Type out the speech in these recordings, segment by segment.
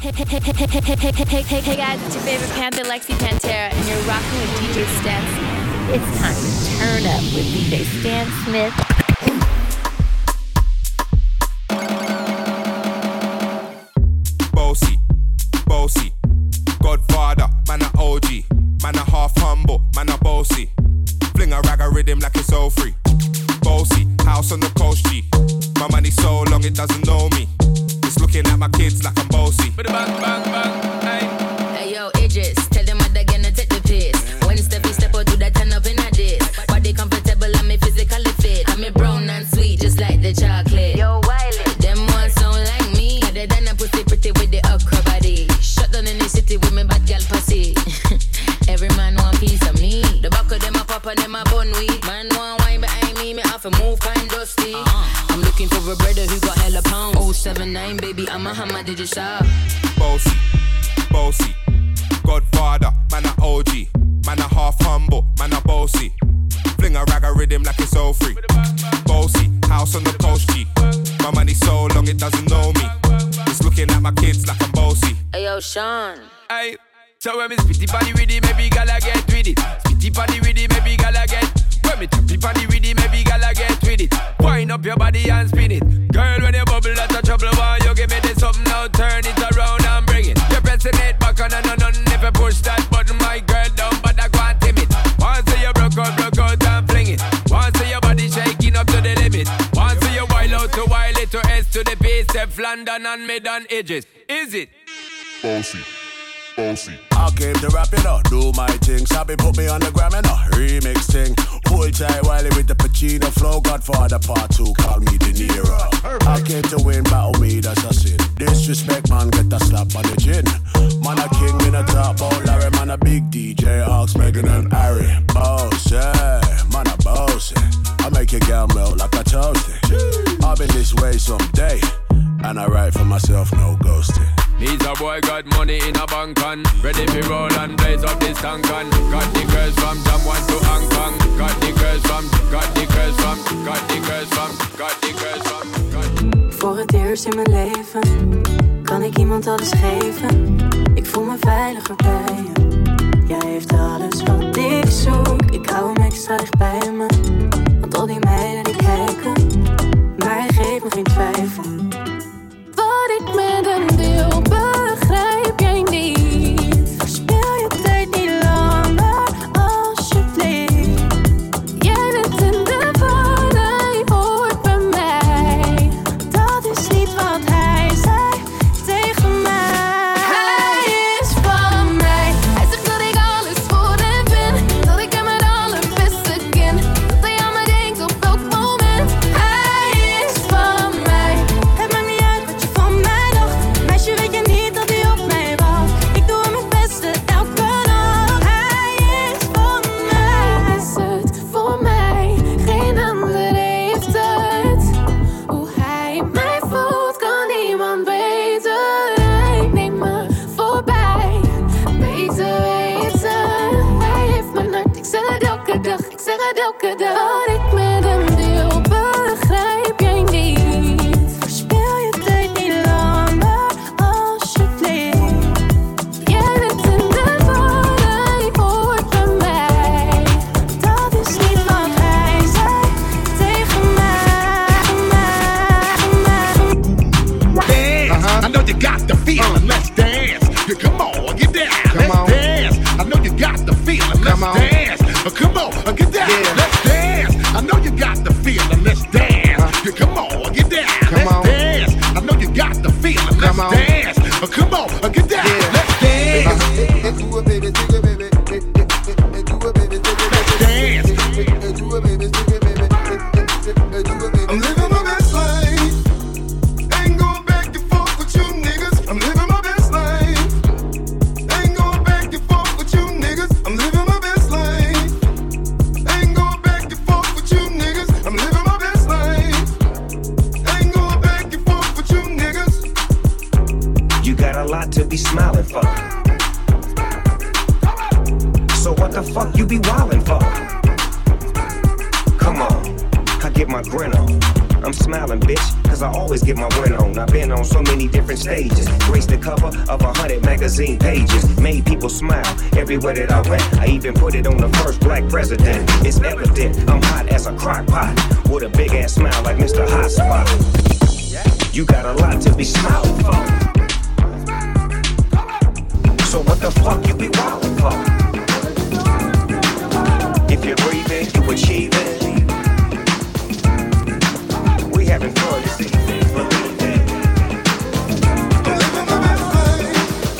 Hey guys, it's your favorite Panther, Lexi Pantera, and you're rocking with DJ Stan. It's time to turn up with DJ Stan Smith. Aye. So when me spitty body with it, maybe gala get with it. Spitty body with it, maybe gala get. When me tappy body with it, maybe gala get with it. Wind up your body and spin it. Girl, when you bubble, that's a trouble. Why you give me this something now? Turn it around and bring it. You're pressing it back on and on and you push that button, my girl down, but I can't timid. Once you broke out, broke out and fling it. Once your body shaking up to the limit. Once you wild out to wild it to S to the base, London and mid on edges. Is it? Bossy, bossy. I came to rap it up, do my thing. Sabi put me on the gram and a remix thing. Hold tight Wiley with the Pacino flow. Godfather part two, call me De Niro. I came to win, battle me, that's a sin. Disrespect, man, get a slap on the chin. Man, a king in a top, oh Larry, man, a big DJ, Ox, Megan and Harry. Boss, yeah, man, a boss. yeah. I make your girl melt like a toasty. I'll be this way someday. And I write for myself, no ghosting. Needs a boy got money in a bank and ready to roll and blaze up this tank and got the girls from Jamwan to Hong Kong. Got the girls from, got the girls from, got the girls from, got the girls from. Got Voor het eerst in mijn leven kan ik iemand alles geven. Ik voel me veiliger bij je. Black president. It's evident I'm hot as a crock pot. With a big ass smile like Mr. Hot Spot. You got a lot to be smiling for. So what the fuck you be wildin' for? If you're breathing, you achieving. We having fun this evening.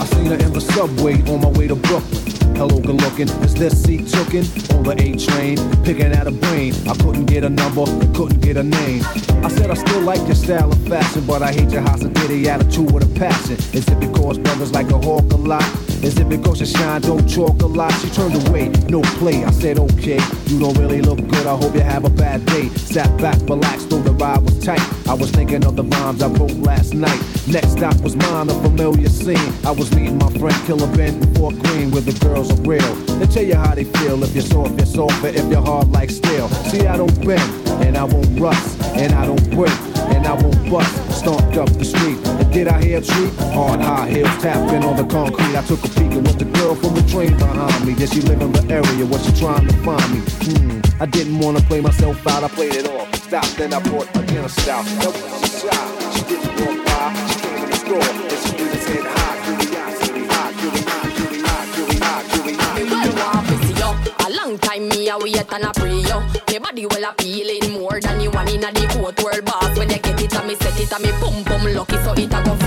I seen her in the subway on my way to Brooklyn. Hello, good looking. Is this seat tookin' on the A train? Picking at a brain. I couldn't get a number, couldn't get a name. I said I still like your style of fashion, but I hate your hospitality attitude with a passion. Is it because brothers like a hawk a lot? Is it because you shine, don't talk a lot? She turned away, no play. I said, okay, you don't really look good. I hope you have a bad day. Sat back, though the ride was tight. I was thinking of the rhymes I wrote last night. Next stop was mine, a familiar scene. I was meeting my friend Killer Ben before Green, where the girls are real. They tell you how they feel. If you're soft, you're softer. If you're hard like steel. See, I don't bend, and I won't rust, and I don't break, and I won't bust. Stomped up the street, and did I hear a treat? Hard high heels tapping on the concrete. I took a peek, and was the girl from the train behind me. Did she live in the area? Was she trying to find me? Hmm, I didn't wanna play myself out. I played it off. Stopped, then I brought again a stout. That was she shy. She didn't walk by. She came in the store, and she even said hi. Curiosity, hi, curiosity, hi, curiosity, hi, Me well want to see you. A long time me a wait and a pray you. Me body well appealing more than you want inna the court world boss. When you get it and me set it and me pum pum lucky so it a go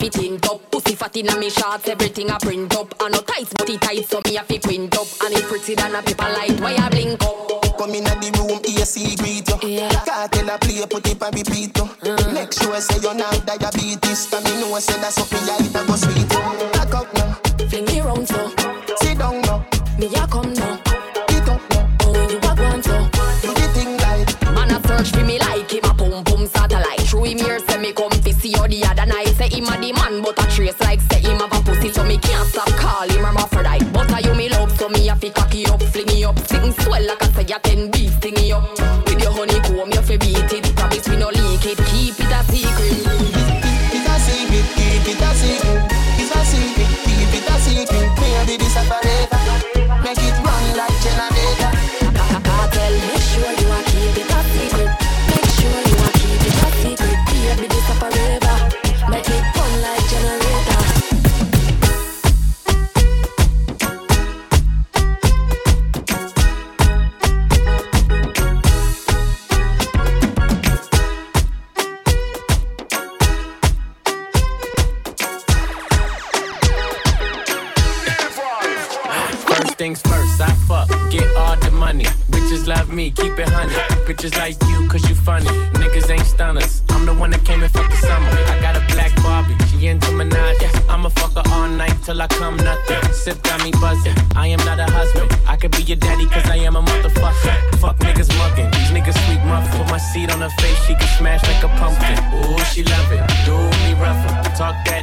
high, car a fit in top. Pussy fat in a me shots, everything a print up. I no tight, but it tight, so me a fi quint up. And it pretty than a paper light, why I blink up? Come in the room, AC greet you. Yeah. Kartel a play, put it and repeat you. Mm. Make sure say you're not diabetes. And me know say that's something you eat a go sweet. Back up now, Fling me round so, sit down now, me a come now. get up now. Oh when you a gone so, Do the thing like man a search for me like him a pum pum satellite. Through him here say me come fi see you the other night. Him a the man, but a trace like say him have a pussy, so me can't stop call him hermaphrodite. But I you me love, so me a fi cocky up, fling me up, sitting swell like I say a ten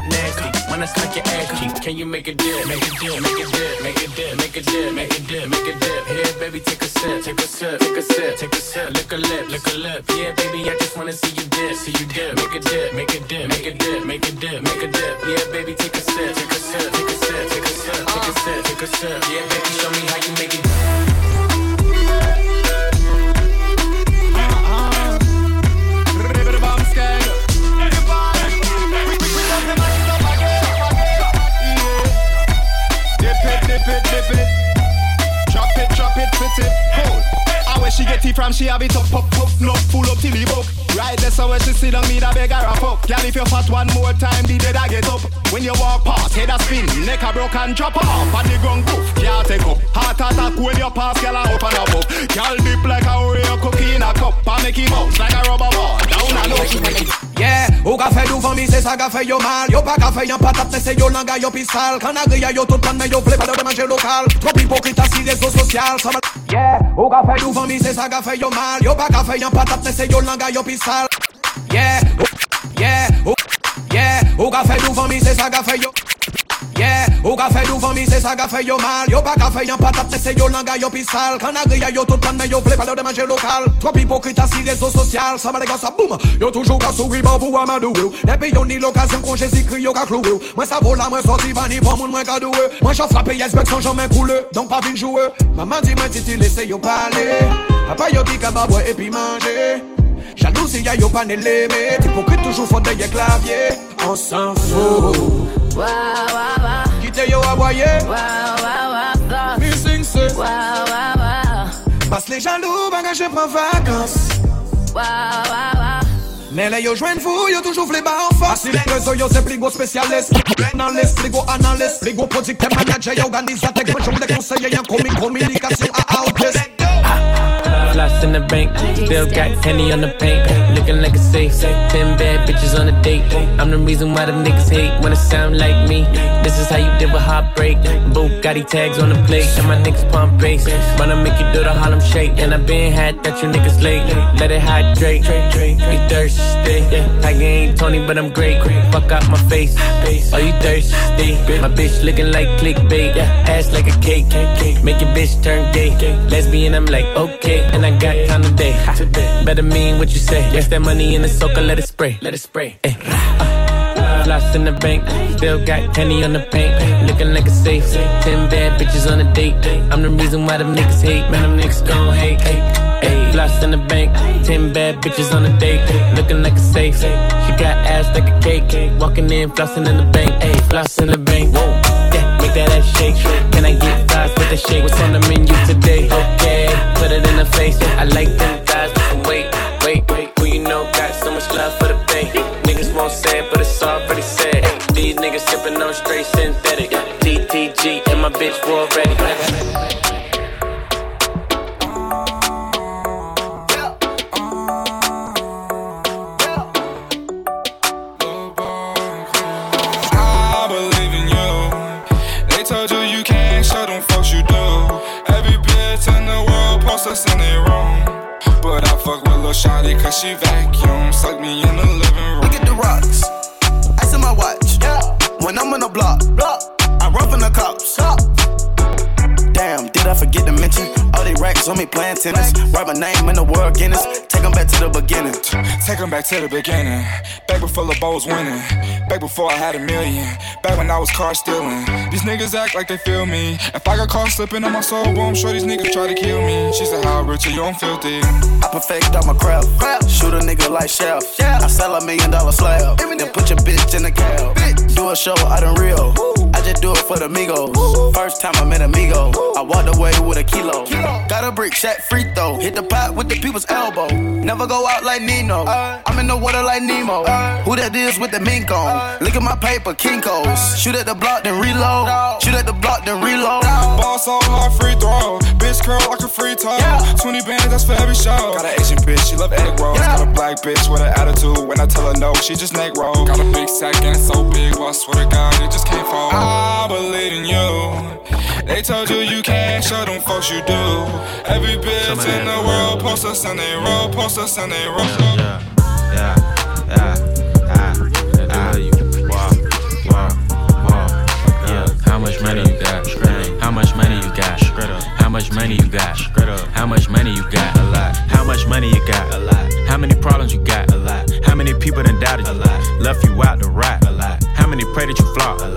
nasty. When I smack your ass cheek, can you make a dip? Make a dip, make a dip, make a dip, make a dip, make a dip, make a dip. Here, baby, take a sip, take a sip, take a sip, take a sip. Lick a lip, lick a lip. Yeah, baby, I just wanna see you dip, see you dip. Make a dip, make a dip, make a dip, make a dip, make a dip. Yeah, baby, take a sip, take a sip, take a sip, take a sip, take a sip, take a sip. Yeah, baby, show me how you make it. It, it. Drop it, drop it, fit it. Hold. Where she get it from? She have it up, up, up, no full up till the book. Right there, so where she sit on me, that beg her a fuck. Girl, if you fat one more time, the dead I get up. When you walk past, head a spin, neck a broke and drop off. And the gun goof, can't take up. Heart attack when you pass, girl a up and above. Girl dip like a Oreo cookie in a cup. I make him bounce like a rubber ball. Down and up. Yeah, ou ka fe nou fami se sa ka fe yo mal Yo pa ka fe yon patat ne se yo langa yo pisal Kanagriya yo tout pan men yo fle pa de manje lokal Trop hipokrita si rezo sosyal Yeah, ou ka fe nou Mami se sa ka fe yo mal. Yo pa ka fe yon patat, ne se yo langa yo pisal Yeah, oh, yeah, oh, yeah. Ou ka fe nou fami se sa ka fe yo. Yeah ou ka fe nou fami se sa ka mal. Yo pa ka fe yon patat se yo langa yo pisal Kanagriya yo tout pan men yo fle pa de manje lokal Trop hipokrita si rezo sosyal Sa ma sa boum Yo toujou ka souri ban pou amadou Epi yo ni l'okasyon kon Jésus-Christ yo ka cloué Mwen sa vola mwen sorti vani pou moun mwen ka doué Mwen chan frappe yes bek san jamais koule Donk pa vin Maman di mwen titi lese yo pale Apa yo di ka babwe epi manje Jalousi ya yo pa ne leme Hypocrite toujours faute de ye clavier. On s'en fout. Wow, wow, wow. Kite yo aboye Wow, wow, wow, Mi sing se Wow, wow, wow. Bas les jaloux bagage je prends vacances. Wow, wow, wow. Mais là yo jwen fou, yo toujou vle ba an Si rezo yo se pligo spesialist Analyst, pligo analyst Pligo project manager, organisatek Mwen jom de konseye yon komi komunikasyon a outlist Floss in the bank, still got Henny on the paint. Looking like a safe. Ten bad bitches on a date. I'm the reason why the niggas hate it sound like me. This is how you deal with heartbreak. Bugatti tags on the plate, and my niggas pump bass. Wanna make you do the Harlem shake, and I been had that you niggas late. Let it hydrate. You thirsty? I ain't Tony, but I'm great. Fuck out my face. Are you thirsty? My bitch looking like clickbait. Ass like a cake. Make your bitch turn gay. Lesbian, I'm like, okay. And I got time today. Better mean what you say. Yes, that money in the soaker, let it spray. Let it spray. Ay. Uh, Floss in the bank, still got Henny on the paint. Looking like a safe. Ten bad bitches on a date. I'm the reason why them niggas hate. Man, them niggas gon' hate. Eh. Ay. Ay. Floss in the bank, ten bad bitches on a date. Looking like a safe. She got ass like a cake. Walking in, flossing in the bank. Eh. Ay, floss in the bank. Whoa. Yeah, make that ass shake. Can I get with the shake? What's on the menu today? Okay, put it in the face. I like them guys with some weight. Wait, wait, who you know got so much love for the bay? Niggas won't say it, but it's already said. These niggas sipping on straight synthetic. TTG and my bitch war Shawty cause she vacuum. Suck me in the living room. Look at the rocks. Ice in my watch. yeah. When I'm on the block, block I run from the cops. Damn, did I forget to mention? All racks on me playing tennis. Write my name in the world Guinness. Take 'em back to the beginning. Take 'em back to the beginning. Back before LeBeau was winning. Back before I had a million. Back when I was car stealing. These niggas act like they feel me. If I got caught slipping on my soul, boy, I'm sure these niggas try to kill me. She said, How rich are you? I'm filthy. I perfect all my craft. Shoot a nigga like Chef. I sell a million dollar slab. Then put your bitch in the cab. Do a show out in Rio. I just do it for the Migos. First time I met Amigo. I walked away with a kilo. Got a brick, shot free throw. Hit the pot with the people's elbow. Never go out like Nino. I'm in the water like Nemo. Who that is with the mink on? Look at my paper, Kinkos. Shoot at the block, then reload. Shoot at the block, then reload. Boss all my free throw. Bitch curl like a free toe. 20 bands, that's for every show. Got an Asian bitch, she love egg rolls. Got a black bitch with an attitude. When I tell her no, she just neck roll. Got a big sack and it's so big, well, I swear to God, it just can't fall. I believe in you. They told you you can't show them folks you do. Every bitch in the world post us and they roll, post us and they roll. Yeah, yeah, yeah, yeah. Ah. Yeah. How much money you got? How much money you got? How much money you got? How much money you got? A lot. How much money you got? A lot. How many problems you got? A lot. How many people done doubted you? A lot. Left you out to rot? A lot. How many pray that you flop? A lot.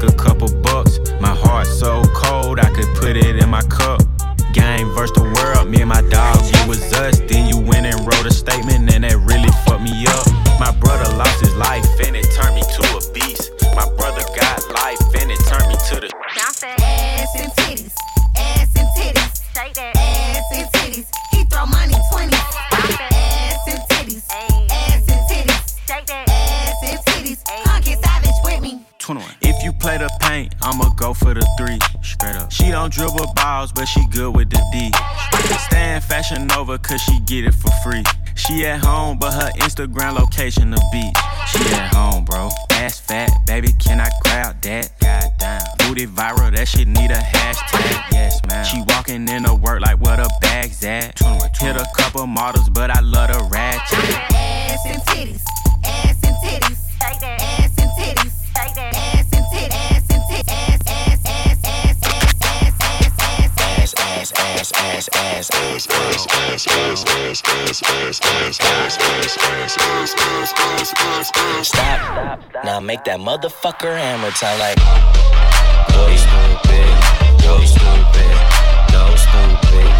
like a car. Dribble balls, but she good with the D. Stay in Fashion Nova, cause she get it for free. She at home, but her Instagram location the beach. She at home, bro. Ass fat, baby, can I grab that? Goddamn. Booty viral, that shit need a hashtag. Yes, man. She walking in to work like where the bags at. Hit a couple models, but I love the ratchet. Ass and titties, ass and titties, ass and titties, ass and titties, ass, ass, ass, ass, ass, ass, ass, Stop. Now make that motherfucker hammer time like. Boy, stupid. Go stupid. Go stupid.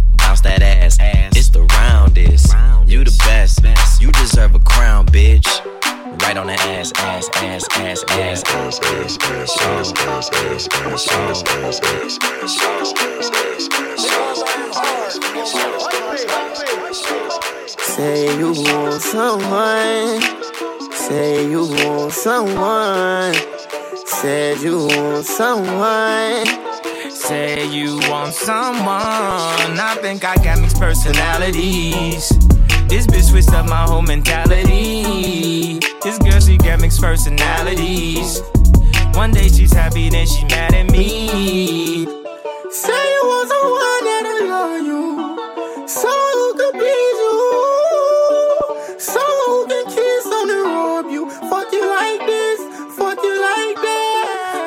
bounce that ass. Ass It's the roundest. You the best. You deserve a crown, bitch. Right on the ass, ass, ass, ass, ass, ass, ass, ass, ass, ass, ass, ass, Say you want someone. Say you want someone. Said you want someone. Say you want someone. I think I got mixed personalities. This bitch switched up my whole mentality. This girl, she got mixed personalities. One day she's happy, then she mad at me. Say you want someone that'll love you. So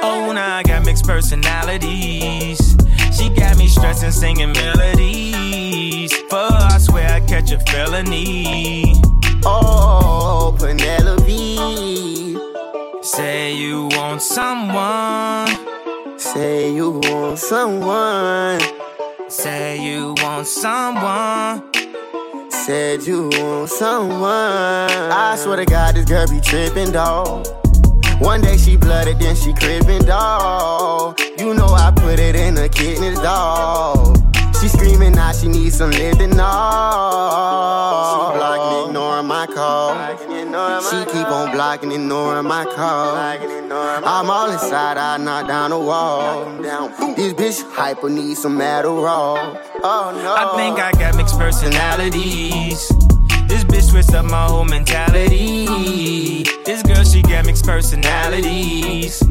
Oh, I got mixed personalities. She got me stressing, singing melodies. Her, I swear I catch a felony. Oh, Penelope. Say you want someone. Say you want someone. Say you want someone. Said you want someone. I swear to God, this girl be tripping, dawg. One day she blooded, then she cribbing, dawg. You know I put it in her kidneys, dawg. She screaming now, she needs some living, dawg. She blocking, ignoring my call. She keep on blocking, ignoring my call. I'm all inside, I knock down the wall. This bitch hyper needs some Adderall. Oh no. I think I got mixed personalities. This bitch switched up my whole mentality. This girl, she got mixed personalities.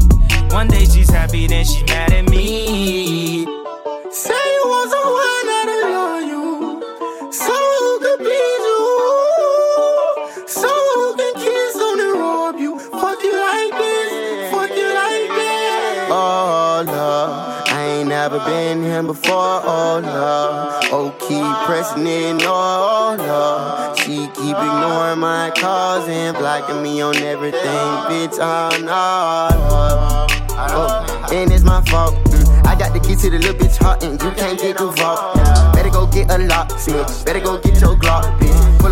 One day she's happy, then she mad at me. Say you want someone that'll love you. So who could please you. So who can kiss on and rob you. Fuck you like this. Fuck you like that. Oh, love. Ain't never been here before. Oh, love. Oh, keep pressing it. Oh, no. She keep ignoring my calls and blocking me on everything. Bitch, oh, no. Oh, and it's my fault. Mm, I got the key to the little bitch heart, and you can't get the vault. Better go get a lock, bitch. Better go get your Glock.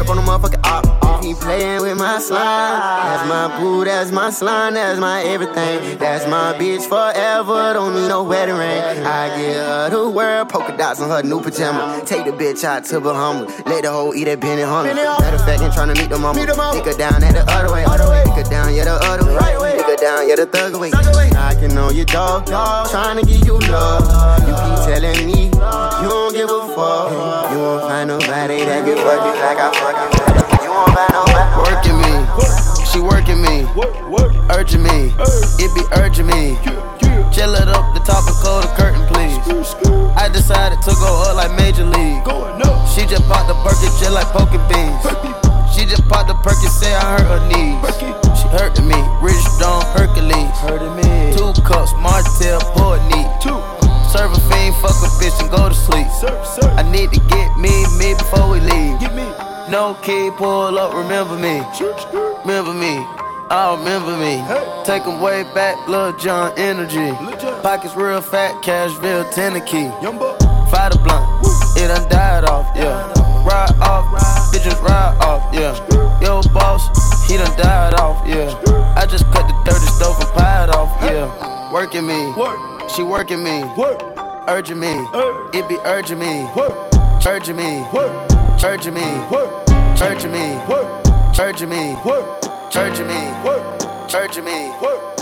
Pull up on the motherfucking op. He playing with my slime, that's my boo, that's my slime, that's my everything. That's my bitch forever. Don't need no wedding ring. I get her the world, polka dots on her new pajama. Take the bitch out to Bahamas. Let the hoe eat that penny hunter. Matter of fact, ain't tryna meet the mama. Take her down at the other way. Take her down, yeah, the other way. Take her down, yeah, the thug way. Knocking on your dog, trying to give you love. You keep telling me you don't give a fuck. You won't find nobody that can fuck you like I fuck Working me, she working me, urging me, it be urging me. Chill it up, the top of cold, the curtain, please. I decided to go up like Major League. She just popped the perky chill like poking beans. She just popped the perky say I hurt her knees. She hurting me, Rich Don Hercules. Two cups, Martell, Portney. No key, pull up, remember me. Remember me. I remember me. Take way back, Lil Jon energy. Pockets real fat, Cashville, Tennessee. Fight a blunt, it done died off, yeah. Ride off, bitches ride off, yeah. Yo, boss, he done died off, yeah. I just cut the dirty stove and pied off, yeah. Working me, she working me, urging me, it be urging me, urging me. Church of me, work. Church of me, work. Church of me, work. Church of me, work. Church of me, work.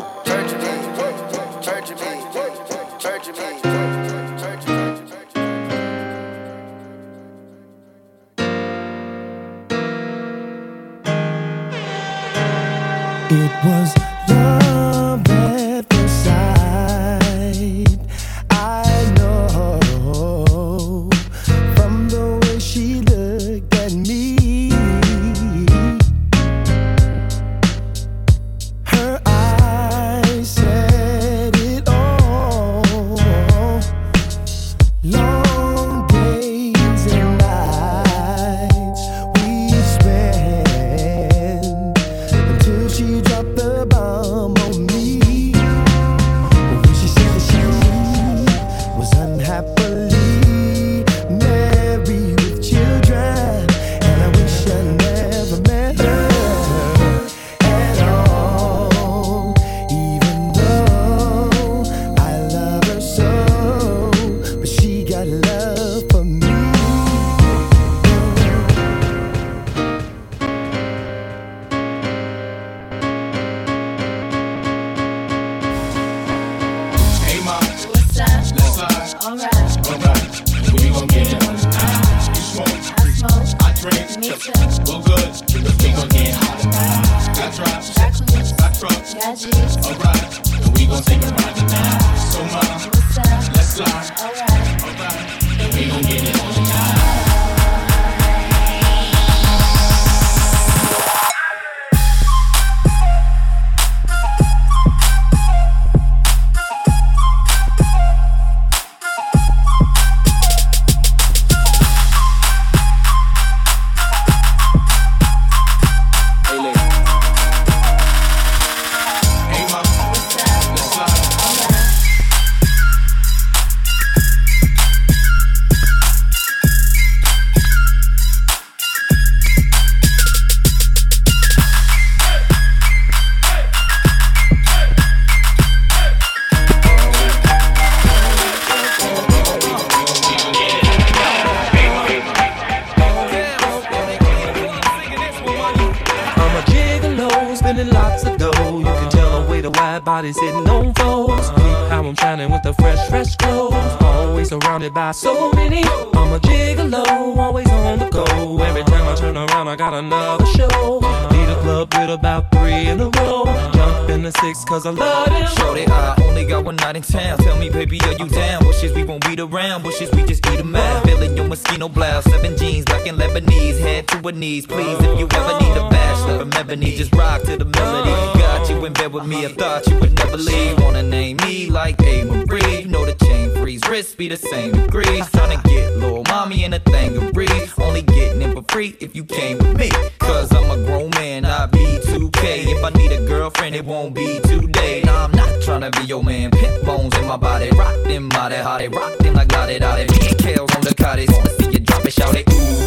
thing breeze. Only getting it for free if you came with me. Cause I'm a grown man, I be 2K. If I need a girlfriend, it won't be today. Nah, I'm not trying to be your man. Pit bones in my body, rock them body, how they rock them like la da da. Pigtails on the cottage, wanna see you drop it, shout it, ooh.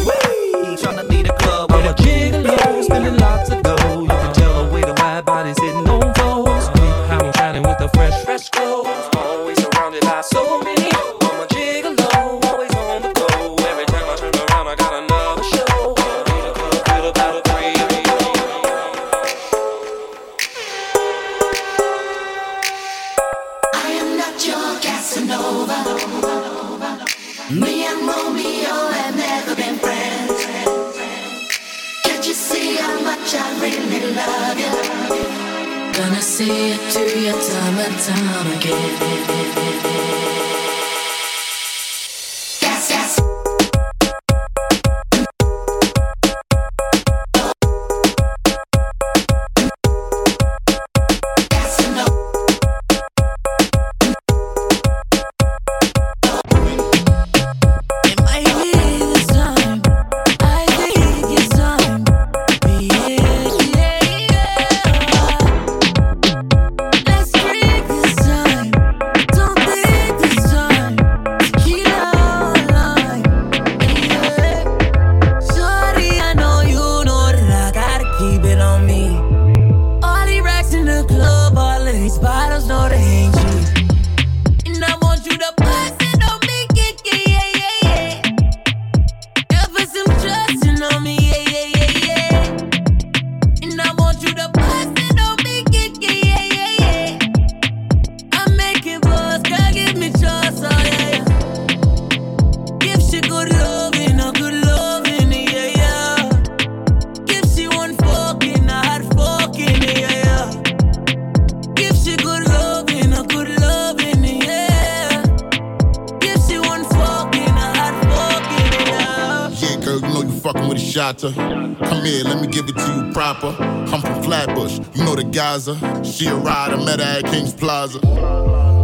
She a ride, I met her at King's Plaza.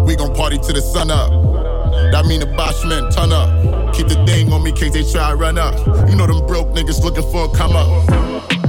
We gon' party to the sun up. That mean the Boschman, ton up. Keep the thing on me, case they try to run up. You know them broke niggas looking for a come up.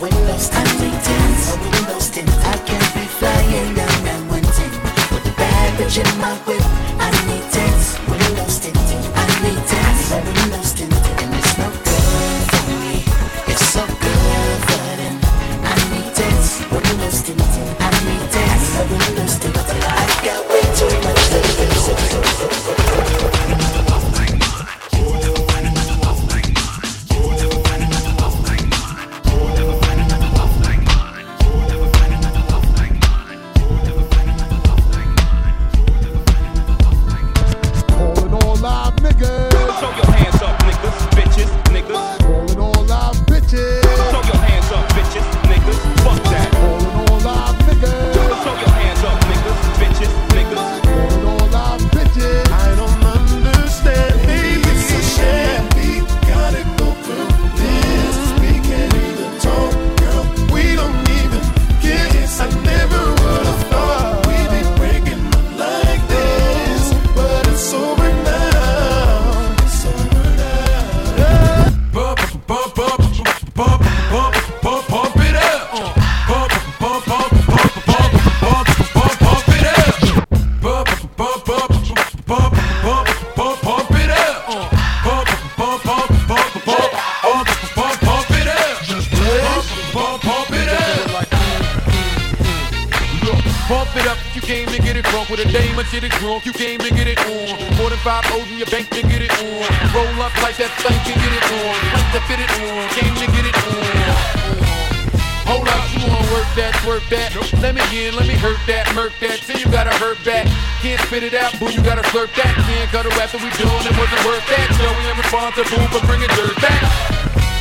windows time they dance. My windows tint. I can be flying down that mountain with the bitch in my way. spit it out, boo, you gotta flirt that. Can't cut her after we doin' it, wasn't worth that. No, we ain't responsible for bringin' dirt back.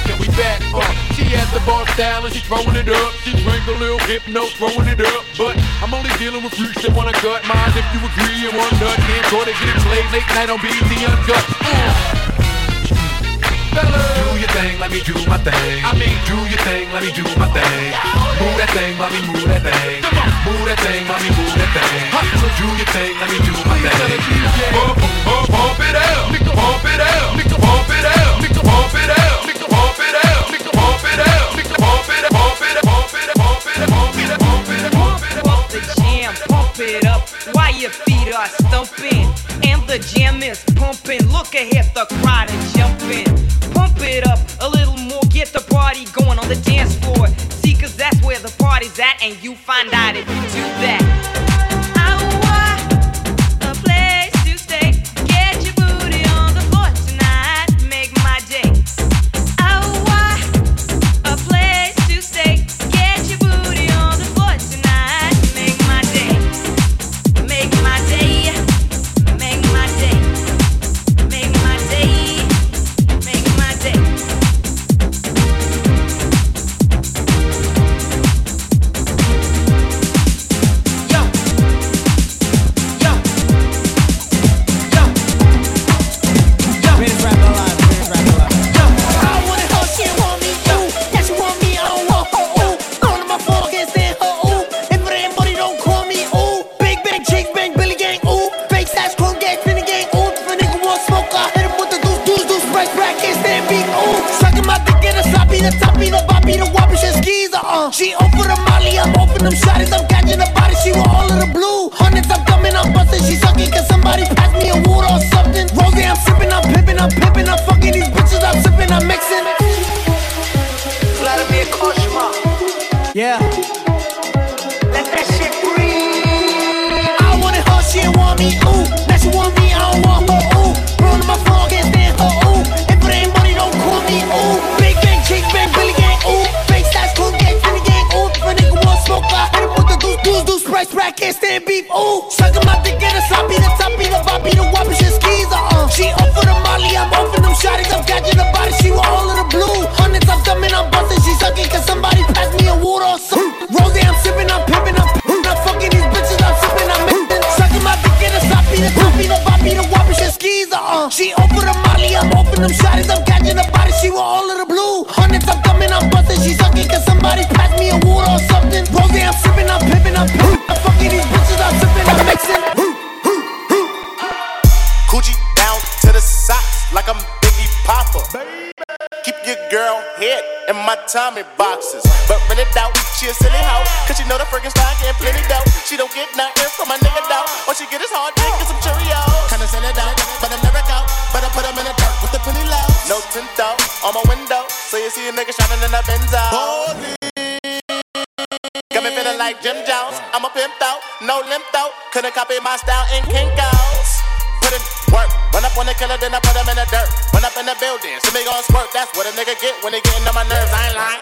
Can we back up? She has the bar style and she throwin' it up. She drank a little hypno, throwin' it up. But I'm only dealing with freaks that wanna cut mine. If you agree and one nut, can't go to get it played late night on BET Uncut. Uh fellas. Do your thing, let me do my thing. I mean, do your thing, let me do my thing. Move that thing, mommy, move that thing. Move that thing, mommy, move that thing. Hustle, do your thing, let me do my thing. Open the molly, I'm open them shotties, I'm catching the body, she want all of the blue. Suck him out to get a sloppy, the toppy, the boppy, the whoppy, shit skis, uh. She up for the molly, I'm open them shotties, I'm catching the body, she want all of the blue. Hundreds, I'm thumbing, I'm busting, she sucking, cause somebody pass me a wood or something. Rosie, I'm sipping, I'm pimping, I'm pimping, I'm fucking these bitches, I'm sipping, I'm mixing. Sucking my dick in the sloppy, the toppy, the boppy, the whoppy, shit skis, uh. She open the molly, I'm open them shotties, I'm catching the body, she want all girl head in my Tommy boxes. But rent it out, she a silly hoe. Cause she know the Frankenstein getting plenty dough. She don't get nothing from my nigga though. All she get is hard dick and some Cheerios. Kinda send it out, but I never go. But I put 'em in the dirt with the penny low. No tint though, on my window. So you see a nigga shining in a Benzo. Got me feeling like Jim Jones. I'm a pimp though, no limp though. Couldn't copy my style in Kinkos. Put in work, run up on the killer, then I put him in the dirt. Run up in the building, see me gon' squirt. That's what a nigga get when he getting on my nerves. I ain't lying.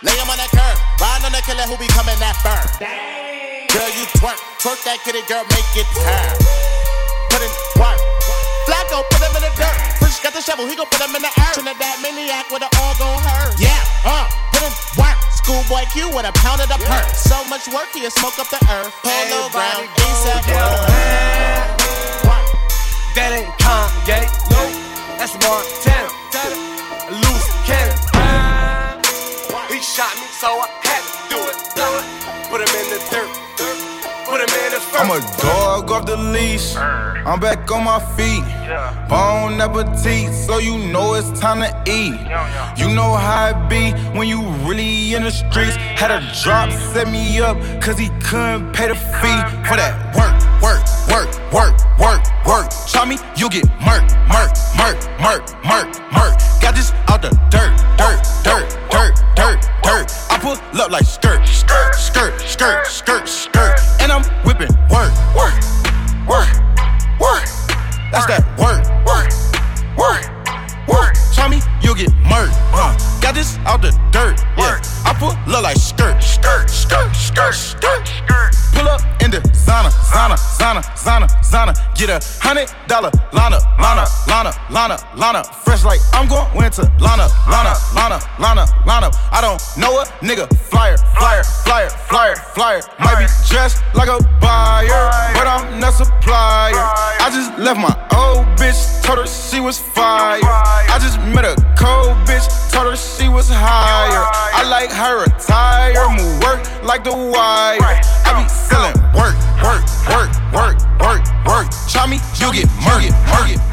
Lay him on the curb, ride on the killer who be coming that firm. Girl, you twerk, twerk that kitty, girl, make it turn. Put in work. Flacko, put him in the dirt. Fresh got the shovel, he gon' put him in the earth. Trinidad maniac with an all gon' hurt. Yeah, uh, put in work. Schoolboy Q with a pound of the perk. So much work, he'll smoke up the earth. Polo Brown, ASAP. That ain't Kanye, no, that's Montana. A loose cannon. He shot me, so I had to do it. Put him in the dirt. Put him in the dirt. I'm a dog off the leash. I'm back on my feet. Bon appetit, so you know it's time to eat. You know how it be when you really in the streets. Had a drop set me up, cause he couldn't pay the fee for that work, Try you get murk, murk, murk, murk, murk, murk. Got this out the dirt, dirt, dirt, dirt, dirt, dirt. I pull up like skirt, skirt, skirt, skirt. Get a hundred dollar Lana, Lana, Lana, Lana, Lana. Fresh like I'm going winter. Lana, Lana, Lana, Lana, Lana. I don't know a nigga. Flyer, flyer, flyer, flyer, flyer. Might be dressed like a buyer, but I'm not a supplier. I just left my old bitch, told her she was fire. I just met a cold bitch, told her she was higher. I like her attire, move work like the wire. me, you get murdered, murdered.